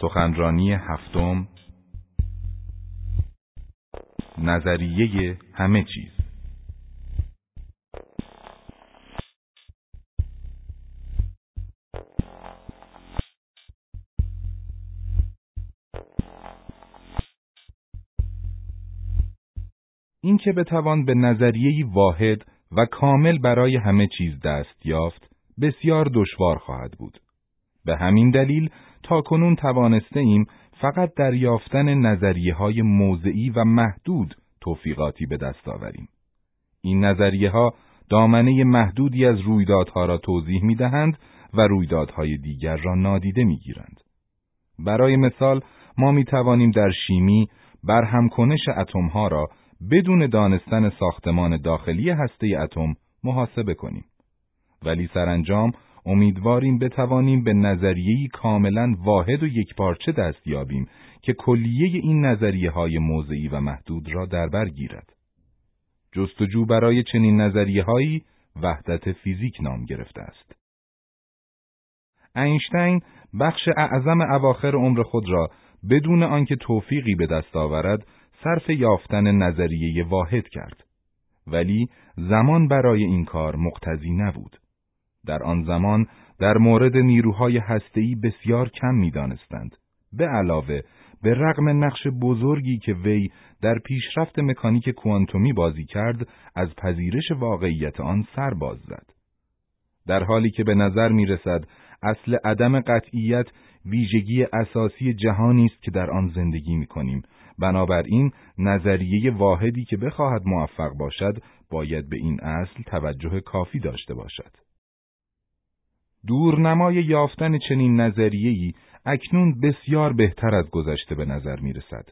سخنرانی هفتم نظریه همه چیز اینکه بتوان به نظریه واحد و کامل برای همه چیز دست یافت بسیار دشوار خواهد بود. به همین دلیل تا کنون توانسته ایم فقط در یافتن نظریه های موضعی و محدود توفیقاتی به دست آوریم. این نظریه ها دامنه محدودی از رویدادها را توضیح می دهند و رویدادهای دیگر را نادیده می گیرند. برای مثال ما می توانیم در شیمی برهمکنش اتم ها را بدون دانستن ساختمان داخلی هسته اتم محاسبه کنیم. ولی سرانجام امیدواریم بتوانیم به نظریه‌ای کاملا واحد و یکپارچه دست یابیم که کلیه این نظریه های موضعی و محدود را در بر گیرد. جستجو برای چنین نظریه هایی وحدت فیزیک نام گرفته است. اینشتین بخش اعظم اواخر عمر خود را بدون آنکه توفیقی به دست آورد صرف یافتن نظریه واحد کرد. ولی زمان برای این کار مقتضی نبود. در آن زمان در مورد نیروهای هسته‌ای بسیار کم می‌دانستند. به علاوه به رغم نقش بزرگی که وی در پیشرفت مکانیک کوانتومی بازی کرد از پذیرش واقعیت آن سر باز زد. در حالی که به نظر می رسد اصل عدم قطعیت ویژگی اساسی جهانی است که در آن زندگی می کنیم. بنابراین نظریه واحدی که بخواهد موفق باشد باید به این اصل توجه کافی داشته باشد. دورنمای یافتن چنین نظریه‌ای اکنون بسیار بهتر از گذشته به نظر می رسد.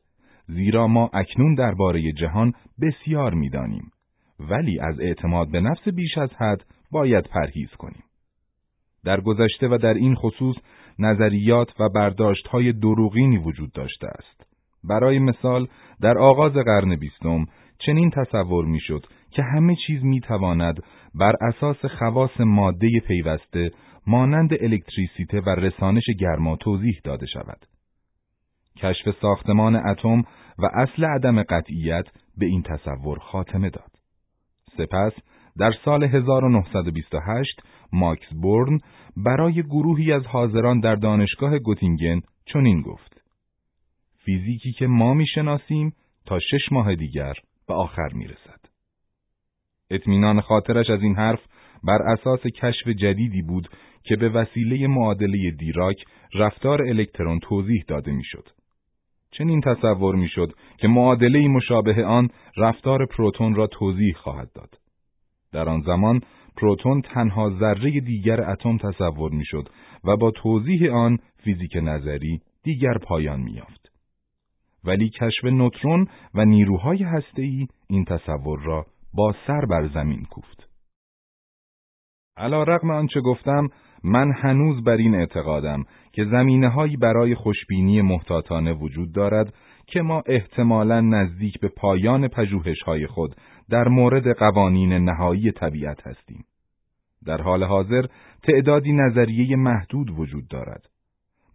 زیرا ما اکنون درباره جهان بسیار می‌دانیم ولی از اعتماد به نفس بیش از حد باید پرهیز کنیم. در گذشته و در این خصوص نظریات و برداشت های دروغینی وجود داشته است. برای مثال در آغاز قرن بیستم چنین تصور می‌شد که همه چیز می‌تواند بر اساس خواص ماده پیوسته مانند الکتریسیته و رسانش گرما توضیح داده شود. کشف ساختمان اتم و اصل عدم قطعیت به این تصور خاتمه داد. سپس در سال 1928 ماکس بورن برای گروهی از حاضران در دانشگاه گوتینگن چنین گفت: فیزیکی که ما می‌شناسیم تا شش ماه دیگر به آخر می‌رسد. اطمینان خاطرش از این حرف بر اساس کشف جدیدی بود که به وسیله معادله دیراک رفتار الکترون توضیح داده می‌شد. چنین تصور می‌شد که معادله مشابه آن رفتار پروتون را توضیح خواهد داد. در آن زمان پروتون تنها ذره دیگر اتم تصور می‌شد و با توضیح آن فیزیک نظری دیگر پایان میافت. ولی کشف نوترون و نیروهای هسته‌ای این تصور را با سر بر زمین کوفت. علا رقم آنچه گفتم من هنوز بر این اعتقادم که زمینه هایی برای خوشبینی محتاطانه وجود دارد که ما احتمالا نزدیک به پایان پژوهش های خود در مورد قوانین نهایی طبیعت هستیم. در حال حاضر تعدادی نظریه محدود وجود دارد.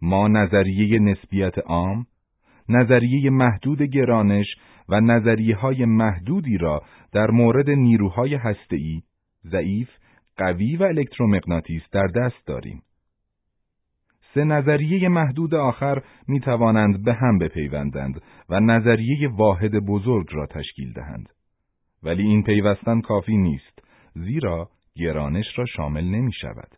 ما نظریه نسبیت عام، نظریه محدود گرانش و نظریه های محدودی را در مورد نیروهای هسته‌ای، ضعیف قوی و الکترومغناطیس در دست داریم. سه نظریه محدود آخر می توانند به هم بپیوندند و نظریه واحد بزرگ را تشکیل دهند. ولی این پیوستن کافی نیست، زیرا گرانش را شامل نمی شود.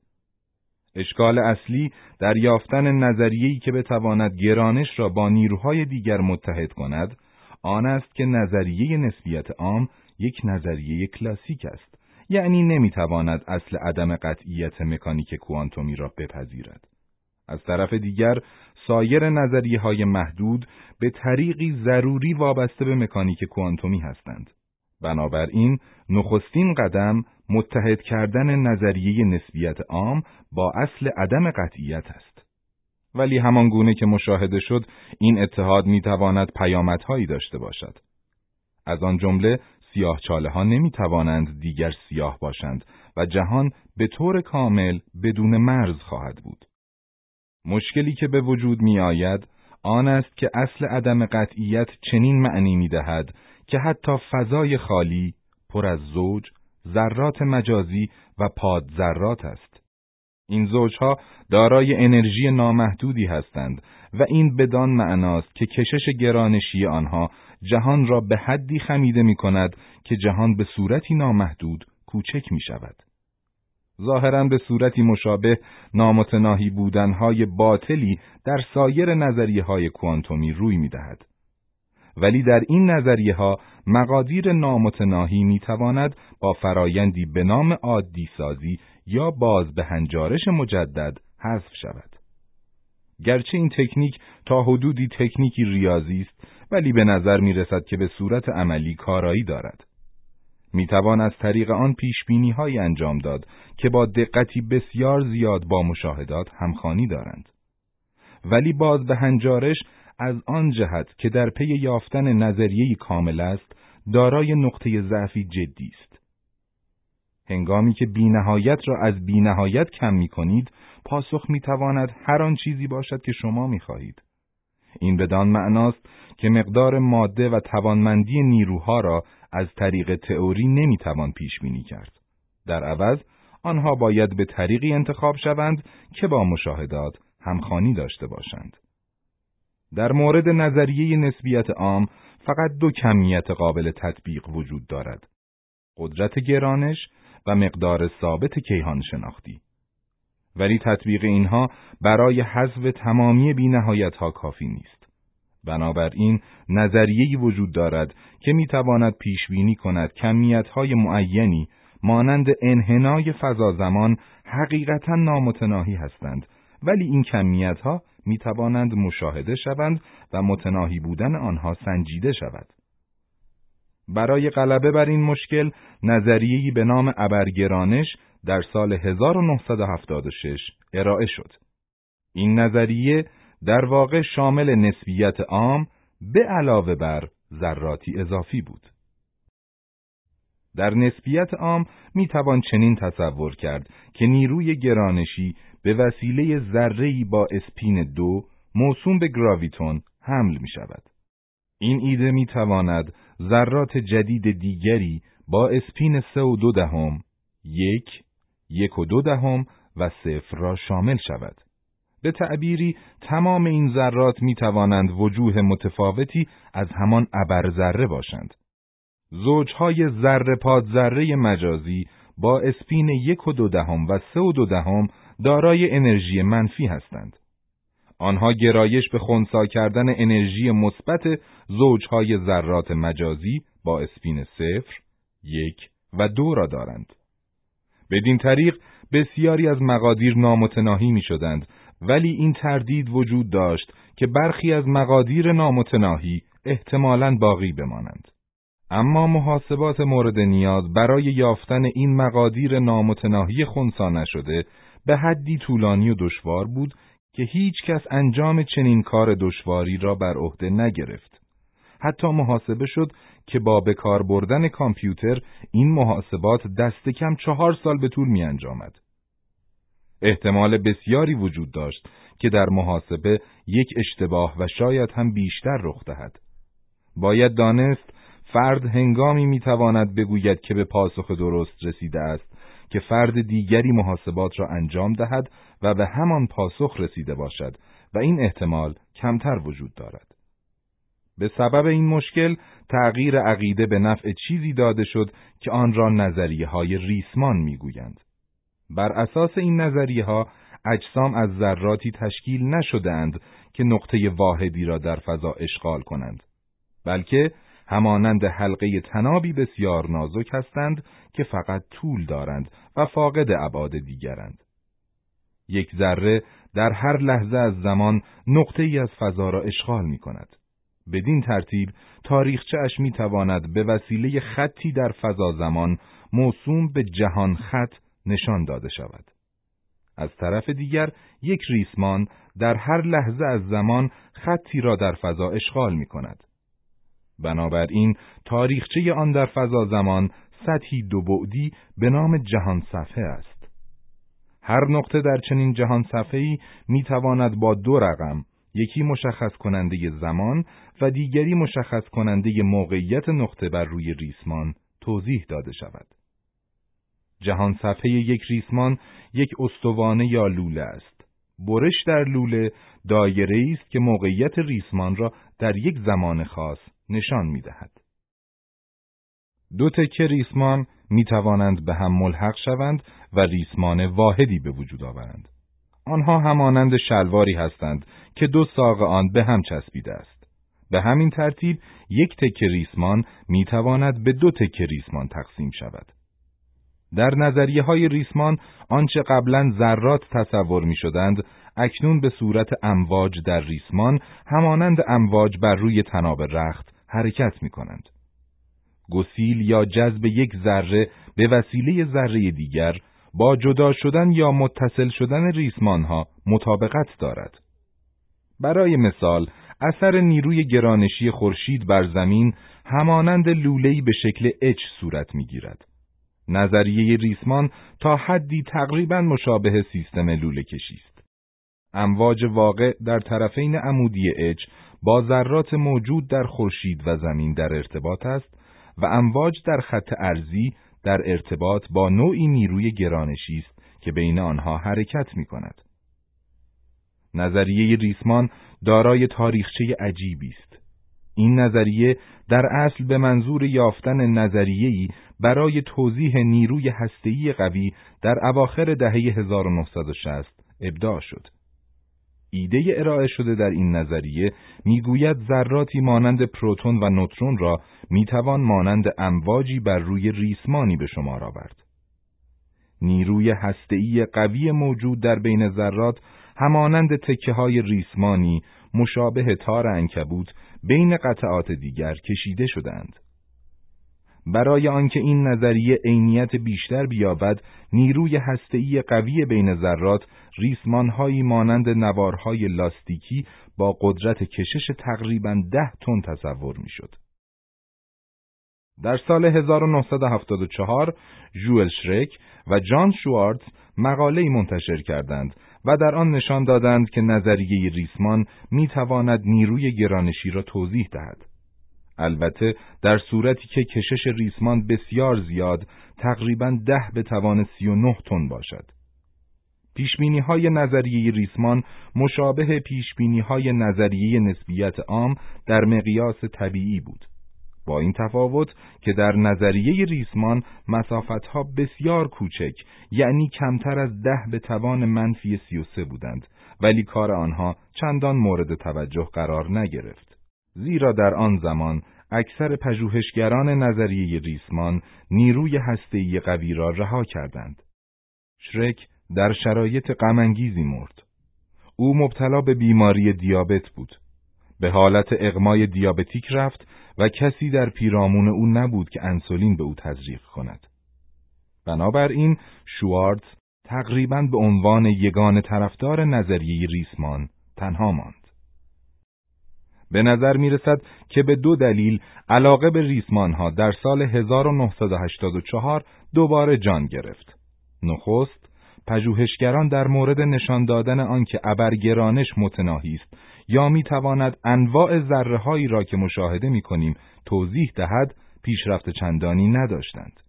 اشکال اصلی در یافتن نظریه‌ای که بتواند گرانش را با نیروهای دیگر متحد کند، آن است که نظریه نسبیت عام یک نظریه کلاسیک است یعنی نمی‌تواند اصل عدم قطعیت مکانیک کوانتومی را بپذیرد. از طرف دیگر سایر نظریه های محدود به طریقی ضروری وابسته به مکانیک کوانتومی هستند. بنابراین نخستین قدم متحد کردن نظریه نسبیت عام با اصل عدم قطعیت است. ولی همان گونه که مشاهده شد این اتحاد می‌تواند پیامدهایی داشته باشد. از آن جمله سیاه چاله ها نمی توانند دیگر سیاه باشند و جهان به طور کامل بدون مرز خواهد بود. مشکلی که به وجود می آید آن است که اصل عدم قطعیت چنین معنی می دهد که حتی فضای خالی پر از زوج، ذرات مجازی و پاد ذرات است. این زوجها دارای انرژی نامحدودی هستند و این بدان معناست که کشش گرانشی آنها جهان را به حدی خمیده می کند که جهان به صورتی نامحدود کوچک می شود. ظاهرا به صورتی مشابه نامتناهی بودنهای باطلی در سایر نظریه های کوانتومی روی می دهد. ولی در این نظریه ها مقادیر نامتناهی می تواند با فرایندی به نام عادی سازی یا باز به هنجارش مجدد حذف شود. گرچه این تکنیک تا حدودی تکنیکی ریاضی است ولی به نظر می رسد که به صورت عملی کارایی دارد. می توان از طریق آن پیش های انجام داد که با دقتی بسیار زیاد با مشاهدات همخانی دارند. ولی باز به هنجارش از آن جهت که در پی یافتن نظریه کامل است دارای نقطه ضعفی جدی است. هنگامی که بینهایت را از بینهایت کم می کنید، پاسخ می تواند هر آن چیزی باشد که شما می خواهید. این بدان معناست که مقدار ماده و توانمندی نیروها را از طریق تئوری نمی توان پیش بینی کرد. در عوض آنها باید به طریقی انتخاب شوند که با مشاهدات همخانی داشته باشند. در مورد نظریه نسبیت عام فقط دو کمیت قابل تطبیق وجود دارد. قدرت گرانش و مقدار ثابت کیهان شناختی. ولی تطبیق اینها برای حذف تمامی بینهایت ها کافی نیست. بنابراین نظریه‌ای وجود دارد که می‌تواند پیش بینی کند کمیت های معینی مانند انحنای فضا زمان حقیقتا نامتناهی هستند ولی این کمیت ها می توانند مشاهده شوند و متناهی بودن آنها سنجیده شود. برای غلبه بر این مشکل نظریه‌ای به نام ابرگرانش در سال 1976 ارائه شد. این نظریه در واقع شامل نسبیت عام به علاوه بر ذراتی اضافی بود. در نسبیت عام می توان چنین تصور کرد که نیروی گرانشی به وسیله ذره‌ای با اسپین دو موسوم به گراویتون حمل می شود. این ایده می تواند ذرات جدید دیگری با اسپین سه و دو دهم، یک، یک و دو دهم و صفر را شامل شود. به تعبیری تمام این ذرات می توانند وجوه متفاوتی از همان ابرذره باشند. زوجهای ذره پاد ذره مجازی با اسپین یک و دو دهم و سه و دو دهم دارای انرژی منفی هستند. آنها گرایش به خونسا کردن انرژی مثبت زوجهای ذرات مجازی با اسپین صفر، یک و دو را دارند. بدین طریق بسیاری از مقادیر نامتناهی می شدند ولی این تردید وجود داشت که برخی از مقادیر نامتناهی احتمالاً باقی بمانند. اما محاسبات مورد نیاز برای یافتن این مقادیر نامتناهی خونسا نشده به حدی طولانی و دشوار بود که هیچ کس انجام چنین کار دشواری را بر عهده نگرفت. حتی محاسبه شد که با به کار بردن کامپیوتر این محاسبات دست کم چهار سال به طول می انجامد. احتمال بسیاری وجود داشت که در محاسبه یک اشتباه و شاید هم بیشتر رخ دهد. باید دانست فرد هنگامی می‌تواند بگوید که به پاسخ درست رسیده است که فرد دیگری محاسبات را انجام دهد و به همان پاسخ رسیده باشد و این احتمال کمتر وجود دارد. به سبب این مشکل تغییر عقیده به نفع چیزی داده شد که آن را نظریه های ریسمان می‌گویند. بر اساس این نظریه ها اجسام از ذراتی تشکیل نشدهاند که نقطه واحدی را در فضا اشغال کنند بلکه همانند حلقه تنابی بسیار نازک هستند که فقط طول دارند و فاقد ابعاد دیگرند. یک ذره در هر لحظه از زمان نقطه ای از فضا را اشغال می کند. بدین ترتیب تاریخچه اش می تواند به وسیله خطی در فضا زمان موسوم به جهان خط نشان داده شود. از طرف دیگر یک ریسمان در هر لحظه از زمان خطی را در فضا اشغال می کند. بنابراین تاریخچه آن در فضا زمان سطحی دو بعدی به نام جهان صفحه است. هر نقطه در چنین جهان صفحه‌ای می‌تواند با دو رقم یکی مشخص کننده زمان و دیگری مشخص کننده موقعیت نقطه بر روی ریسمان توضیح داده شود. جهان صفحه یک ریسمان یک استوانه یا لوله است. برش در لوله دایره است که موقعیت ریسمان را در یک زمان خاص نشان می دهد. دو تکه ریسمان می توانند به هم ملحق شوند و ریسمان واحدی به وجود آورند. آنها همانند شلواری هستند که دو ساق آن به هم چسبیده است. به همین ترتیب یک تکه ریسمان می تواند به دو تکه ریسمان تقسیم شود. در نظریه های ریسمان آنچه قبلا ذرات تصور می شدند اکنون به صورت امواج در ریسمان همانند امواج بر روی تناب رخت حرکت می کنند. گسیل یا جذب یک ذره به وسیله ذره دیگر با جدا شدن یا متصل شدن ریسمان ها مطابقت دارد. برای مثال، اثر نیروی گرانشی خورشید بر زمین همانند لوله‌ای به شکل اچ صورت می‌گیرد. نظریه ریسمان تا حدی تقریبا مشابه سیستم لوله کشی است. امواج واقع در طرفین عمودی اچ با ذرات موجود در خورشید و زمین در ارتباط است و امواج در خط ارزی در ارتباط با نوعی نیروی گرانشی است که بین آنها حرکت می کند. نظریه ریسمان دارای تاریخچه عجیبی است. این نظریه در اصل به منظور یافتن نظریه‌ای برای توضیح نیروی هسته‌ای قوی در اواخر دهه 1960 ابداع شد. ایده ارائه شده در این نظریه می‌گوید ذراتی مانند پروتون و نوترون را می‌توان مانند امواجی بر روی ریسمانی به شمار آورد. نیروی هسته‌ای قوی موجود در بین ذرات همانند تکه های ریسمانی مشابه تار انکبوت بین قطعات دیگر کشیده شدند. برای آنکه این نظریه عینیت بیشتر بیابد نیروی هسته‌ای قوی بین ذرات ریسمانهایی مانند نوارهای لاستیکی با قدرت کشش تقریبا ده تن تصور می‌شد. در سال 1974 جوئل شرک و جان شوارتز مقاله منتشر کردند و در آن نشان دادند که نظریه ریسمان می تواند نیروی گرانشی را توضیح دهد. البته در صورتی که کشش ریسمان بسیار زیاد تقریبا ده به توان سی و نه تن باشد. پیشبینی های نظریه ریسمان مشابه پیشبینی های نظریه نسبیت عام در مقیاس طبیعی بود. با این تفاوت که در نظریه ریسمان مسافتها بسیار کوچک یعنی کمتر از ده به توان منفی سی و سه بودند ولی کار آنها چندان مورد توجه قرار نگرفت. زیرا در آن زمان اکثر پژوهشگران نظریه ریسمان نیروی هسته‌ای قوی را رها کردند. شرک در شرایط غمانگیزی مرد. او مبتلا به بیماری دیابت بود. به حالت اغمای دیابتیک رفت و کسی در پیرامون او نبود که انسولین به او تزریق کند. بنابراین شوارتز تقریبا به عنوان یگان طرفدار نظریه ریسمان تنها ماند. به نظر می رسد که به دو دلیل علاقه به ریسمان ها در سال 1984 دوباره جان گرفت. نخست، پژوهشگران در مورد نشان دادن آنکه ابرگرانش متناهی است یا می تواند انواع ذره را که مشاهده می کنیم توضیح دهد پیشرفت چندانی نداشتند.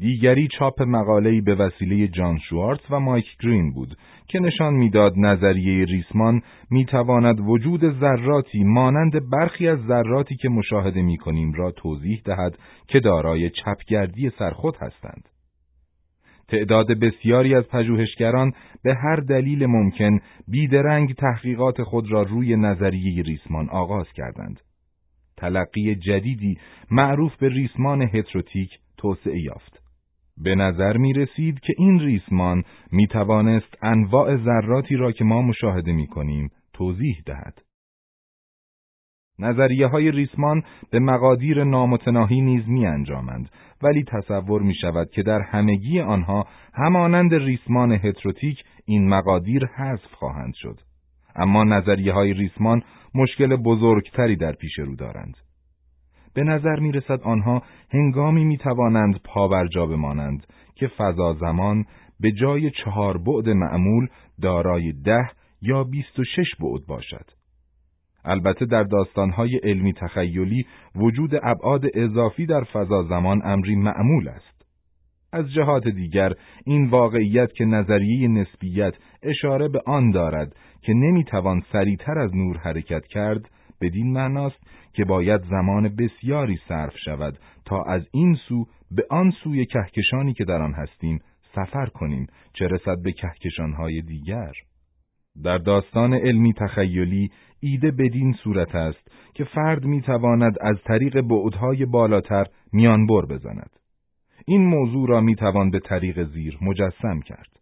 دیگری چاپ مقاله‌ای به وسیله جان شوارتز و مایک گرین بود که نشان می‌داد نظریه ریسمان می‌تواند وجود ذراتی مانند برخی از ذراتی که مشاهده می‌کنیم را توضیح دهد که دارای چپگردی سرخود هستند. تعداد بسیاری از پژوهشگران به هر دلیل ممکن بیدرنگ تحقیقات خود را روی نظریه ریسمان آغاز کردند. تلقی جدیدی معروف به ریسمان هتروتیک توسعه یافت. به نظر می رسید که این ریسمان می توانست انواع ذراتی را که ما مشاهده می کنیم توضیح دهد. نظریه های ریسمان به مقادیر نامتناهی نیز می انجامند ولی تصور می شود که در همگی آنها همانند ریسمان هتروتیک این مقادیر حذف خواهند شد. اما نظریه های ریسمان مشکل بزرگتری در پیش رو دارند. به نظر می رسد آنها هنگامی می توانند پاورجا بمانند که فضا زمان به جای چهار بعد معمول دارای ده یا بیست و شش بعد باشد. البته در داستانهای علمی تخیلی وجود ابعاد اضافی در فضا زمان امری معمول است. از جهات دیگر این واقعیت که نظریه نسبیت اشاره به آن دارد که نمی‌توان سریعتر از نور حرکت کرد بدین معناست که باید زمان بسیاری صرف شود تا از این سو به آن سوی کهکشانی که در آن هستیم سفر کنیم چه رسد به کهکشانهای دیگر. در داستان علمی تخیلی ایده بدین صورت است که فرد می‌تواند از طریق بعدهای بالاتر میانبر بزند. این موضوع را می‌توان به طریق زیر مجسم کرد.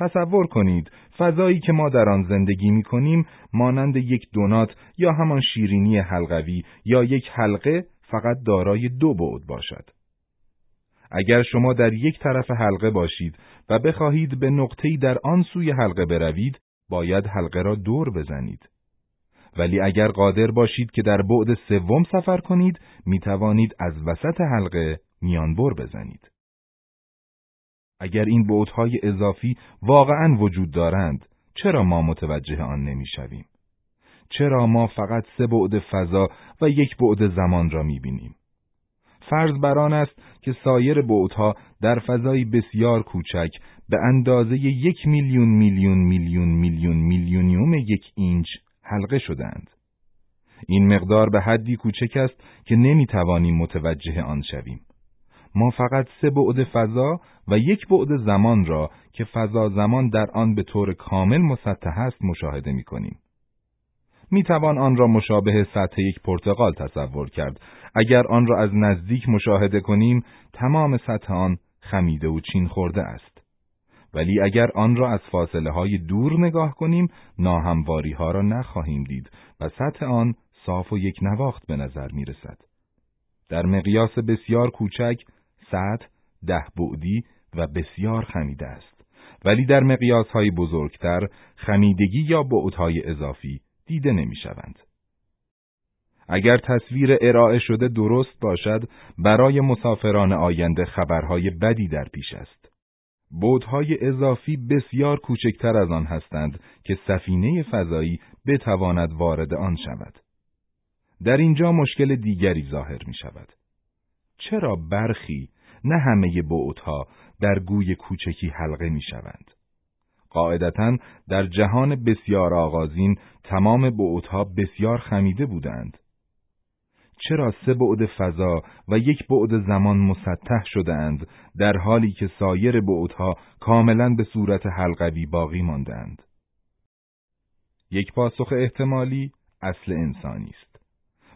تصور کنید فضایی که ما در آن زندگی می کنیم مانند یک دونات یا همان شیرینی حلقوی یا یک حلقه فقط دارای دو بعد باشد. اگر شما در یک طرف حلقه باشید و بخواهید به نقطه‌ای در آن سوی حلقه بروید، باید حلقه را دور بزنید. ولی اگر قادر باشید که در بعد سوم سفر کنید، می توانید از وسط حلقه میانبر بزنید. اگر این بعدهای اضافی واقعا وجود دارند، چرا ما متوجه آن نمی‌شویم؟ چرا ما فقط سه بعد فضا و یک بعد زمان را می‌بینیم؟ فرض بر آن است که سایر بعدها در فضایی بسیار کوچک به اندازه یک میلیون میلیون میلیون میلیون میلیونیوم یک اینچ حلقه شدند. این مقدار به حدی کوچک است که نمی‌توانیم متوجه آن شویم. ما فقط سه بعد فضا و یک بعد زمان را که فضا زمان در آن به طور کامل مسطح است مشاهده می کنیم. می توان آن را مشابه سطح یک پرتقال تصور کرد. اگر آن را از نزدیک مشاهده کنیم، تمام سطح آن خمیده و چین خورده است. ولی اگر آن را از فاصله های دور نگاه کنیم، ناهمواری ها را نخواهیم دید و سطح آن صاف و یک نواخت به نظر می رسد. در مقیاس بسیار کوچک سطح ده بعدی و بسیار خمیده است ولی در مقیاس های بزرگتر خمیدگی یا بعدهای اضافی دیده نمی شوند. اگر تصویر ارائه شده درست باشد برای مسافران آینده خبرهای بدی در پیش است. بودهای اضافی بسیار کوچکتر از آن هستند که سفینه فضایی بتواند وارد آن شود. در اینجا مشکل دیگری ظاهر می شود. چرا برخی نه همه بعدها در گوی کوچکی حلقه می شوند. قاعدتا در جهان بسیار آغازین تمام بعدها بسیار خمیده بودند. چرا سه بعد فضا و یک بعد زمان مسطح شدهاند در حالی که سایر بعدها کاملا به صورت حلقوی باقی ماندند؟ یک پاسخ احتمالی اصل انسانی است.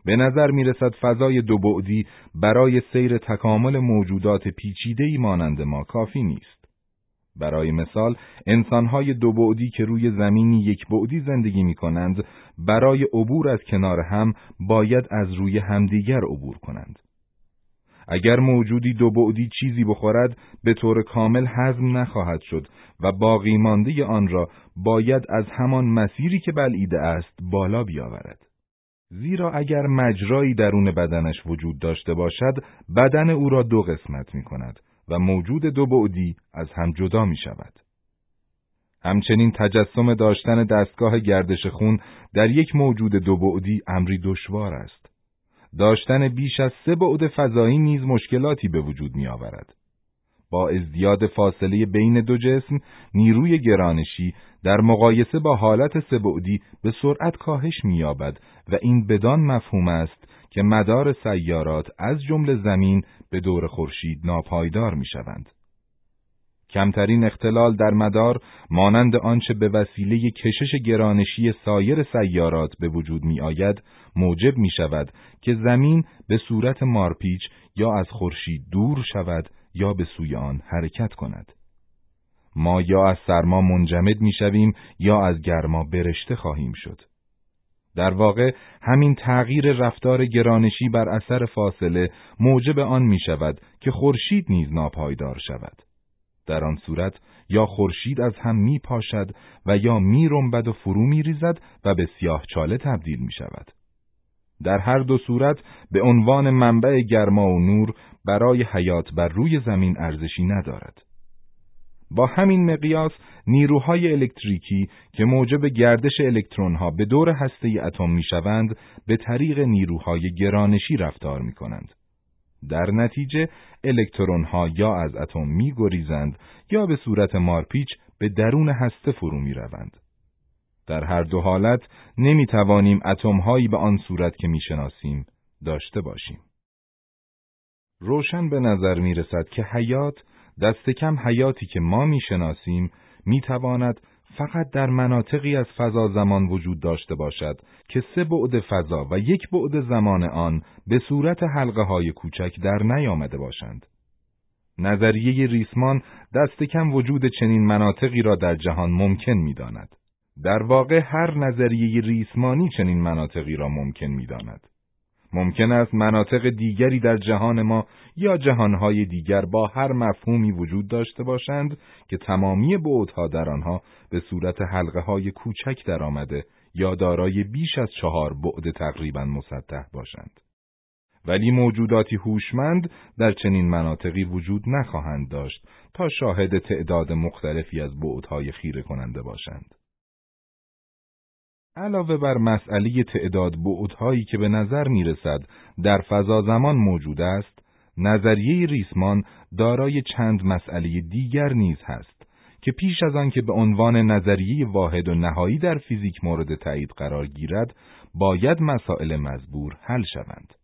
به نظر می رسد فضای دو بعدی برای سیر تکامل موجودات پیچیده‌ای مانند ما کافی نیست. برای مثال انسانهای دو بعدی که روی زمینی یک بعدی زندگی می کنند برای عبور از کنار هم باید از روی همدیگر عبور کنند. اگر موجودی دو بعدی چیزی بخورد به طور کامل هضم نخواهد شد و باقی مانده آن را باید از همان مسیری که بلعیده است بالا بیاورد. زیرا اگر مجرایی درون بدنش وجود داشته باشد بدن او را دو قسمت می کند و موجود دو بعدی از هم جدا می شود. همچنین تجسم داشتن دستگاه گردش خون در یک موجود دو بعدی امری دشوار است. داشتن بیش از سه بعد فضایی نیز مشکلاتی به وجود می آورد. با ازدیاد فاصله بین دو جسم نیروی گرانشی در مقایسه با حالت سبعدی به سرعت کاهش می‌یابد و این بدان مفهوم است که مدار سیارات از جمله زمین به دور خورشید ناپایدار می‌شوند. کمترین اختلال در مدار مانند آنچه به وسیله کشش گرانشی سایر سیارات به وجود می آید موجب می شود که زمین به صورت مارپیچ یا از خورشید دور شود یا به سوی آن حرکت کند. ما یا از سرما منجمد می‌شویم یا از گرما برشته خواهیم شد. در واقع همین تغییر رفتار گرانشی بر اثر فاصله موجب آن می شود که خورشید نیز ناپایدار شود. در آن صورت یا خورشید از هم می پاشد و یا می رنبد و فرو می ریزد و به سیاه چاله تبدیل می شود. در هر دو صورت به عنوان منبع گرما و نور برای حیات بر روی زمین ارزشی ندارد. با همین مقیاس نیروهای الکتریکی که موجب گردش الکترونها به دور هسته اتم می‌شوند به طریق نیروهای گرانشی رفتار می کنند. در نتیجه الکترونها یا از اتم میگریزند یا به صورت مارپیچ به درون هسته فرو می روند. در هر دو حالت نمی توانیم اتمهایی به آن صورت که می‌شناسیم داشته باشیم. روشن به نظر می رسد که حیات دست کم حیاتی که ما می‌شناسیم می‌تواند فقط در مناطقی از فضا زمان وجود داشته باشد که سه بعد فضا و یک بعد زمان آن به صورت حلقه های کوچک در نیامده باشند. نظریه ریسمان دست کم وجود چنین مناطقی را در جهان ممکن می‌داند. در واقع هر نظریه ریسمانی چنین مناطقی را ممکن می‌داند. ممکن است مناطق دیگری در جهان ما یا جهانهای دیگر با هر مفهومی وجود داشته باشند که تمامی بعدها در آنها به صورت حلقه های کوچک درآمده یا دارای بیش از چهار بعد تقریبا مسطح باشند. ولی موجوداتی هوشمند در چنین مناطقی وجود نخواهند داشت تا شاهد تعداد مختلفی از بعدهای خیره کننده باشند. علاوه بر مسئله تعداد بعدهایی که به نظر می رسد در فضا زمان موجود است، نظریه ریسمان دارای چند مسئله دیگر نیز هست که پیش از آن که به عنوان نظریه واحد و نهایی در فیزیک مورد تایید قرار گیرد، باید مسائل مزبور حل شوند.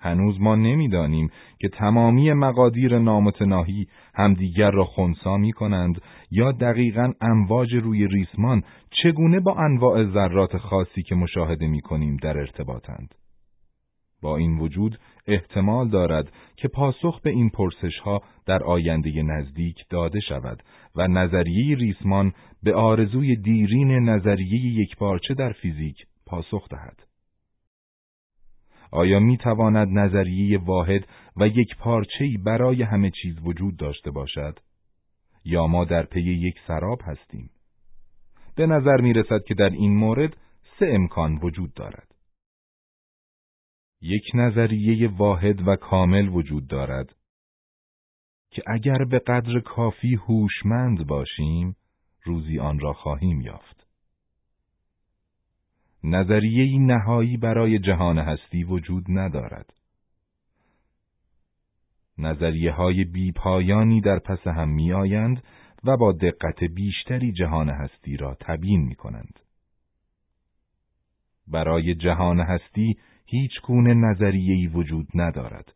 هنوز ما نمی‌دانیم که تمامی مقادیر نامتناهی همدیگر را خونسا می کنند یا دقیقا امواج روی ریسمان چگونه با انواع ذرات خاصی که مشاهده می کنیم در ارتباطند. با این وجود احتمال دارد که پاسخ به این پرسش ها در آینده نزدیک داده شود و نظریه ریسمان به آرزوی دیرین نظریه یکپارچه در فیزیک پاسخ دهد. آیا می تواند نظریه واحد و یک پارچهی برای همه چیز وجود داشته باشد؟ یا ما در پی یک سراب هستیم؟ به نظر می رسد که در این مورد سه امکان وجود دارد. یک نظریه واحد و کامل وجود دارد که اگر به قدر کافی هوشمند باشیم روزی آن را خواهیم یافت. نظریه نهایی برای جهان هستی وجود ندارد. نظریه های بیپایانی در پس هم می آیند و با دقت بیشتری جهان هستی را تبیین می کنند. برای جهان هستی هیچ گونه نظریه‌ای وجود ندارد.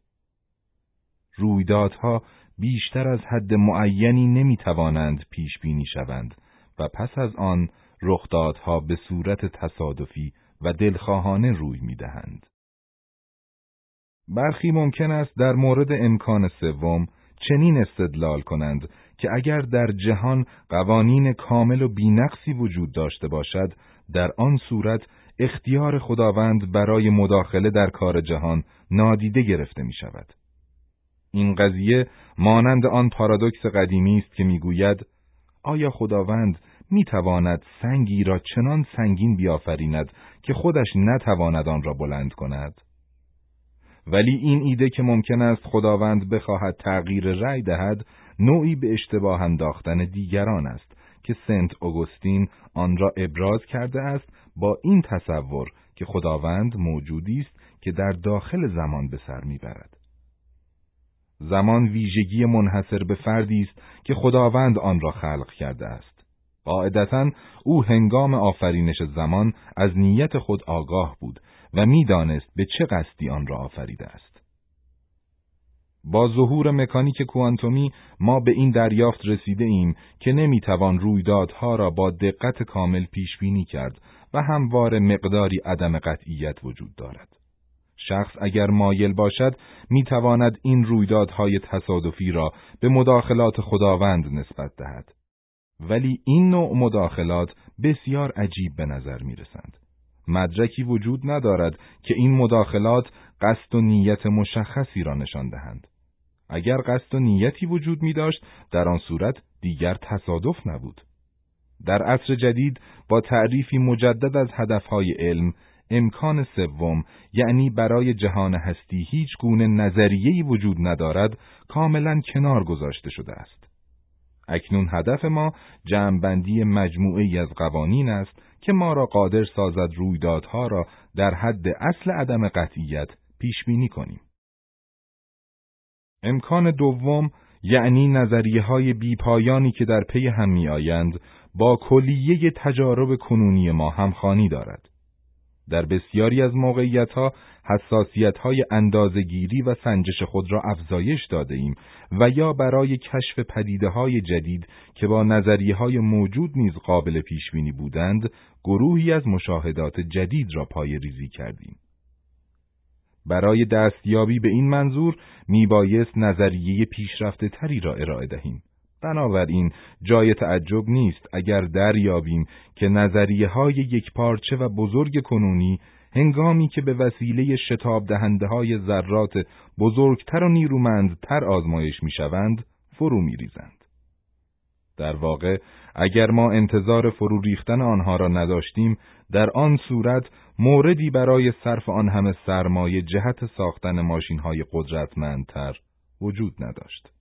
رویدادها بیشتر از حد معینی نمی توانند پیش بینی شوند و پس از آن رخدادها به صورت تصادفی و دلخواهانه روی می‌دهند. برخی ممکن است در مورد امکان سوم چنین استدلال کنند که اگر در جهان قوانین کامل و بینقصی وجود داشته باشد در آن صورت اختیار خداوند برای مداخله در کار جهان نادیده گرفته می شود. این قضیه مانند آن پارادوکس قدیمی است که می‌گوید آیا خداوند می تواند سنگی را چنان سنگین بیافریند که خودش نتواند آن را بلند کند؟ ولی این ایده که ممکن است خداوند بخواهد تغییر رأی دهد نوعی به اشتباه انداختن دیگران است که سنت اوگوستین آن را ابراز کرده است با این تصور که خداوند موجودی است که در داخل زمان به سر می‌برد. زمان ویژگی منحصر به فردی است که خداوند آن را خلق کرده است. قاعدتا او هنگام آفرینش زمان از نیت خود آگاه بود و می‌دانست به چه قصدی آن را آفریده است. با ظهور مکانیک کوانتومی ما به این دریافت رسیده ایم که نمی‌توان رویدادها را با دقت کامل پیش بینی کرد و هموار مقداری عدم قطعیت وجود دارد. شخص اگر مایل باشد می‌تواند این رویدادهای تصادفی را به مداخلات خداوند نسبت دهد. ولی این نوع مداخلات بسیار عجیب به نظر می رسند. مدرکی وجود ندارد که این مداخلات قصد و نیت مشخصی را نشان دهند. اگر قصد و نیتی وجود می داشت در آن صورت دیگر تصادف نبود. در عصر جدید با تعریفی مجدد از هدفهای علم امکان سوم یعنی برای جهان هستی هیچ گونه نظریه‌ای وجود ندارد کاملا کنار گذاشته شده است. اکنون هدف ما جمعبندی مجموعه از قوانین است که ما را قادر سازد رویدادها را در حد اصل عدم قطعیت پیش بینی کنیم. امکان دوم یعنی نظریه های بیپایانی که در پی هم می آیند با کلیه تجارب کنونی ما همخانی دارد. در بسیاری از موقعیت ها حساسیت های اندازگیری و سنجش خود را افزایش داده ایم و یا برای کشف پدیده های جدید که با نظریه های موجود نیز قابل پیش بینی بودند گروهی از مشاهدات جدید را پای ریزی کردیم. برای دستیابی به این منظور میبایست نظریه پیشرفته تری را ارائه دهیم. بنابراین جای تعجب نیست اگر دریابیم که نظریه های یک پارچه و بزرگ کنونی هنگامی که به وسیله شتاب دهنده های ذرات بزرگتر و نیرومندتر آزمایش می‌شوند فرو میریزند. در واقع اگر ما انتظار فرو ریختن آنها را نداشتیم در آن صورت موردی برای صرف آن همه سرمایه جهت ساختن ماشین های قدرتمندتر وجود نداشت.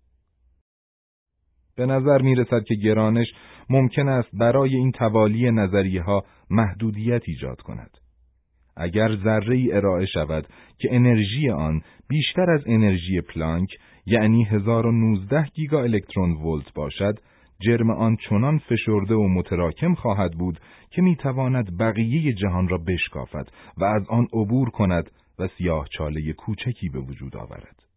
به نظر می رسد که گرانش ممکن است برای این توالی نظریه ها محدودیت ایجاد کند. اگر ذره ای ارائه شود که انرژی آن بیشتر از انرژی پلانک یعنی 1019 گیگا الکترون ولت باشد جرم آن چنان فشرده و متراکم خواهد بود که می‌تواند بقیه جهان را بشکافد و از آن عبور کند و سیاه چاله کوچکی به وجود آورد.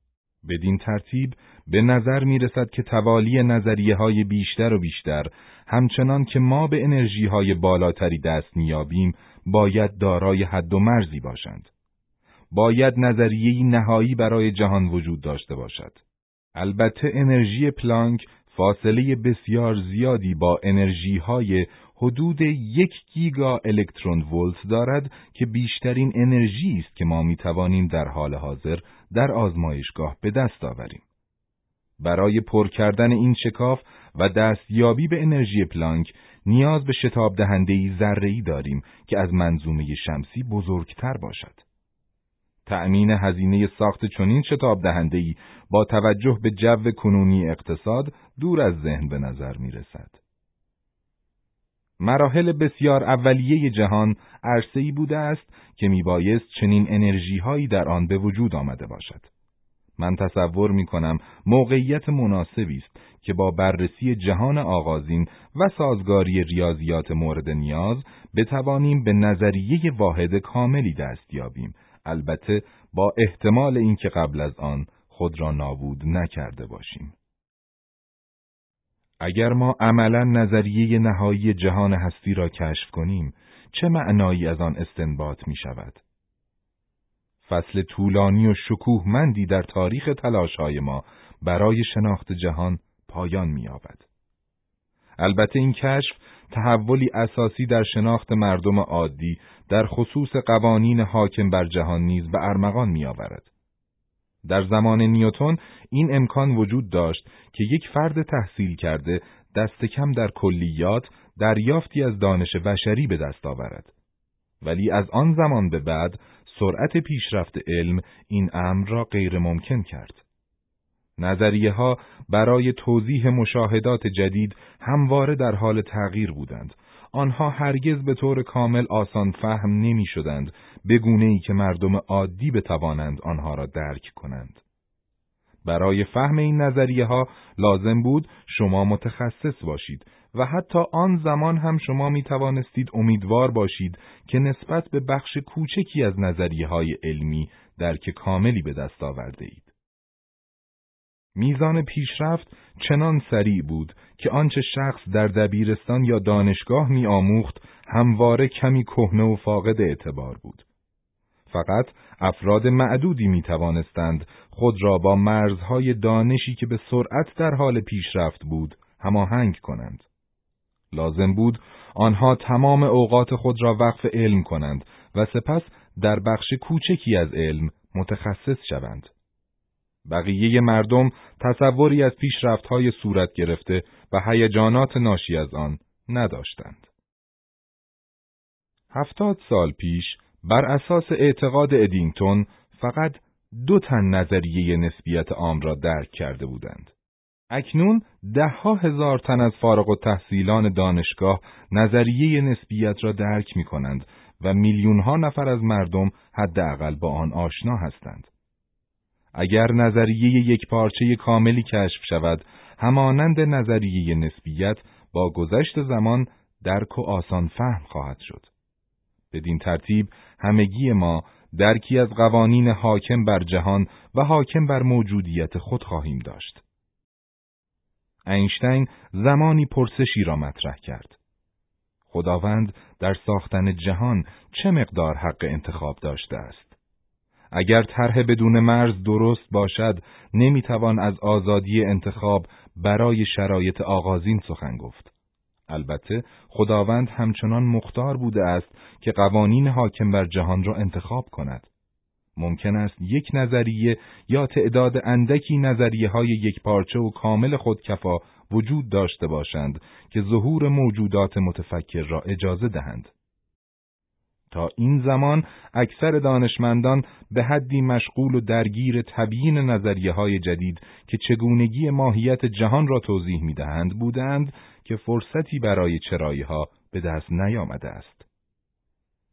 بدین ترتیب به نظر می رسد که توالی نظریه های بیشتر و بیشتر همچنان که ما به انرژی های بالاتری دست میابیم باید دارای حد و مرزی باشند. باید نظریه نهایی برای جهان وجود داشته باشد. البته انرژی پلانک فاصله بسیار زیادی با انرژی های حدود یک گیگا الکترون ولت دارد که بیشترین انرژی است که ما می توانیم در حال حاضر در آزمایشگاه به دست آوریم. برای پر کردن این شکاف و دستیابی به انرژی پلانک نیاز به شتاب دهنده ذره داریم که از منظومه شمسی بزرگتر باشد. تأمین هزینه ساخت چنین شتاب دهنده ای با توجه به جو کنونی اقتصاد دور از ذهن به نظر می رسد. مراحل بسیار اولیه جهان عرصه‌ای بوده است که میبایست چنین انرژی هایی در آن به وجود آمده باشد. من تصور می کنم موقعیت مناسبی است که با بررسی جهان آغازین و سازگاری ریاضیات مورد نیاز بتوانیم به نظریه واحد کاملی دست یابیم البته با احتمال اینکه قبل از آن خود را نابود نکرده باشیم. اگر ما عملا نظریه نهایی جهان هستی را کشف کنیم، چه معنایی از آن استنباط می شود؟ فصل طولانی و شکوهمندی در تاریخ تلاشهای ما برای شناخت جهان پایان می البته این کشف تحولی اساسی در شناخت مردم عادی در خصوص قوانین حاکم بر جهان نیز به ارمغان می آورد. در زمان نیوتون این امکان وجود داشت که یک فرد تحصیل کرده دست کم در کلیات دریافتی از دانش بشری به دست آورد. ولی از آن زمان به بعد سرعت پیشرفت علم این امر را غیر ممکن کرد. نظریه ها برای توضیح مشاهدات جدید همواره در حال تغییر بودند. آنها هرگز به طور کامل آسان فهم نمی شدند به گونه ای که مردم عادی بتوانند آنها را درک کنند. برای فهم این نظریه ها لازم بود شما متخصص باشید و حتی آن زمان هم شما می توانستید امیدوار باشید که نسبت به بخش کوچکی از نظریه های علمی درک کاملی به دست آورده اید. میزان پیشرفت چنان سریع بود که آنچه شخص در دبیرستان یا دانشگاه می آموخت همواره کمی کهنه و فاقد اعتبار بود. فقط افراد معدودی می توانستند خود را با مرزهای دانشی که به سرعت در حال پیشرفت بود هماهنگ کنند. لازم بود آنها تمام اوقات خود را وقف علم کنند و سپس در بخش کوچکی از علم متخصص شوند. بقیه مردم تصوری از پیشرفت‌های صورت گرفته و هیجانات ناشی از آن نداشتند. هفتاد سال پیش بر اساس اعتقاد ادینگتون فقط دو تن نظریه نسبیت عام را درک کرده بودند. اکنون دهها هزار تن از فارغ و تحصیلان دانشگاه نظریه نسبیت را درک می کنند و میلیون ها نفر از مردم حداقل با آن آشنا هستند. اگر نظریه یک پارچه کاملی کشف شود، همانند نظریه نسبیت با گذشت زمان درک و آسان فهم خواهد شد. بدین ترتیب همگی ما درکی از قوانین حاکم بر جهان و حاکم بر موجودیت خود خواهیم داشت. اینشتین زمانی پرسشی را مطرح کرد. خداوند در ساختن جهان چه مقدار حق انتخاب داشته است؟ اگر طرح بدون مرز درست باشد، نمی‌توان از آزادی انتخاب برای شرایط آغازین سخن گفت. البته خداوند همچنان مختار بوده است که قوانین حاکم بر جهان را انتخاب کند. ممکن است یک نظریه یا تعداد اندکی نظریه های یک پارچه و کامل خودکفا وجود داشته باشند که ظهور موجودات متفکر را اجازه دهند. تا این زمان اکثر دانشمندان به حدی مشغول و درگیر تبیین نظریه های جدید که چگونگی ماهیت جهان را توضیح می دهند بودند که فرصتی برای چرایی ها به دست نیامده است.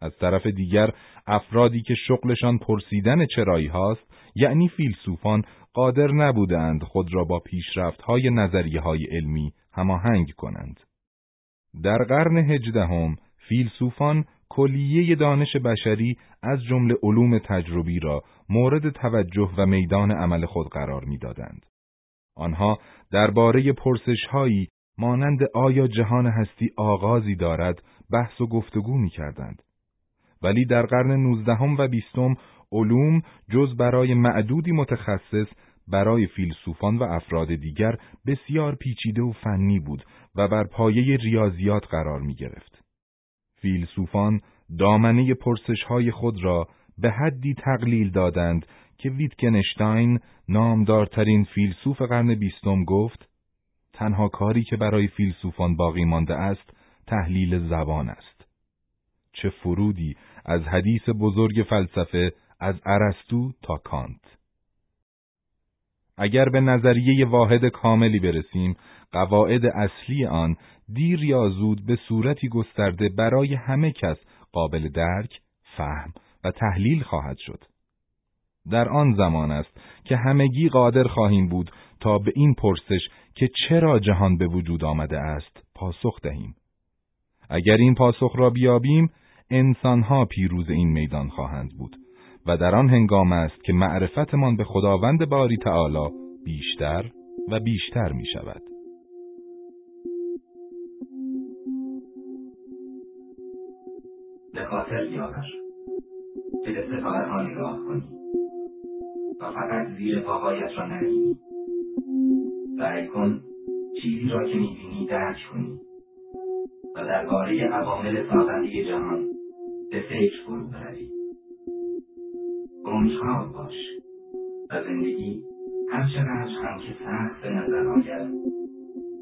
از طرف دیگر افرادی که شغلشان پرسیدن چرایی هاست یعنی فیلسوفان قادر نبودند خود را با پیشرفت های نظریه های علمی هماهنگ کنند. در قرن هجدهم فیلسوفان کلیه دانش بشری از جمله علوم تجربی را مورد توجه و میدان عمل خود قرار می‌دادند. آنها درباره پرسشهایی مانند آیا جهان هستی آغازی دارد بحث و گفتگو می کردند. ولی در قرن نوزدهم و بیستم علوم جز برای معدودی متخصص برای فیلسوفان و افراد دیگر بسیار پیچیده و فنی بود و بر پایه ریاضیات قرار می گرفت. فیلسوفان دامنه پرسش های خود را به حدی تقلیل دادند که ویتکنشتاین نامدارترین فیلسوف قرن بیستم گفت تنها کاری که برای فیلسوفان باقی مانده است تحلیل زبان است. چه فرودی از حدیث بزرگ فلسفه از ارسطو تا کانت. اگر به نظریه واحد کاملی برسیم، قواعد اصلی آن دیر یا زود به صورتی گسترده برای همه کس قابل درک، فهم و تحلیل خواهد شد. در آن زمان است که همگی قادر خواهیم بود تا به این پرسش که چرا جهان به وجود آمده است پاسخ دهیم. اگر این پاسخ را بیابیم، انسانها پیروز این میدان خواهند بود و در آن هنگام است که معرفتمان به خداوند باری تعالی بیشتر و بیشتر می شود. به خاطر بیاور که به ستاره نگاه کنی و فقط زیر پاهایت را نبینی سعی کن چیزی را که می‌بینی درک کنی و درباره عوامل سازنده جهان به فکر فرو بروی گنجخوار باش و زندگی هرچقدر هم که سخت به نظر آید.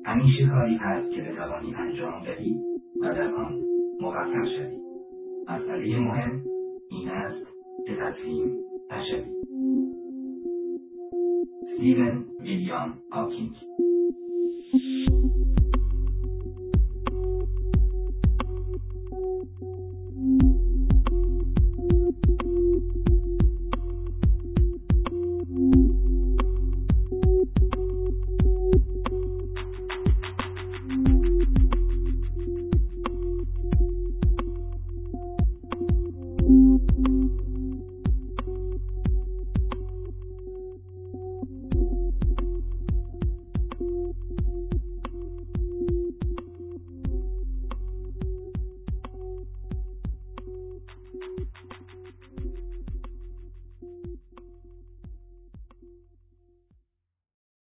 همیشه کاری هست که بتوانی انجام دهی و در آن موفق شوی. مسئله مهم این است که تسلیم نشوی. استیون ویلیام آکینگ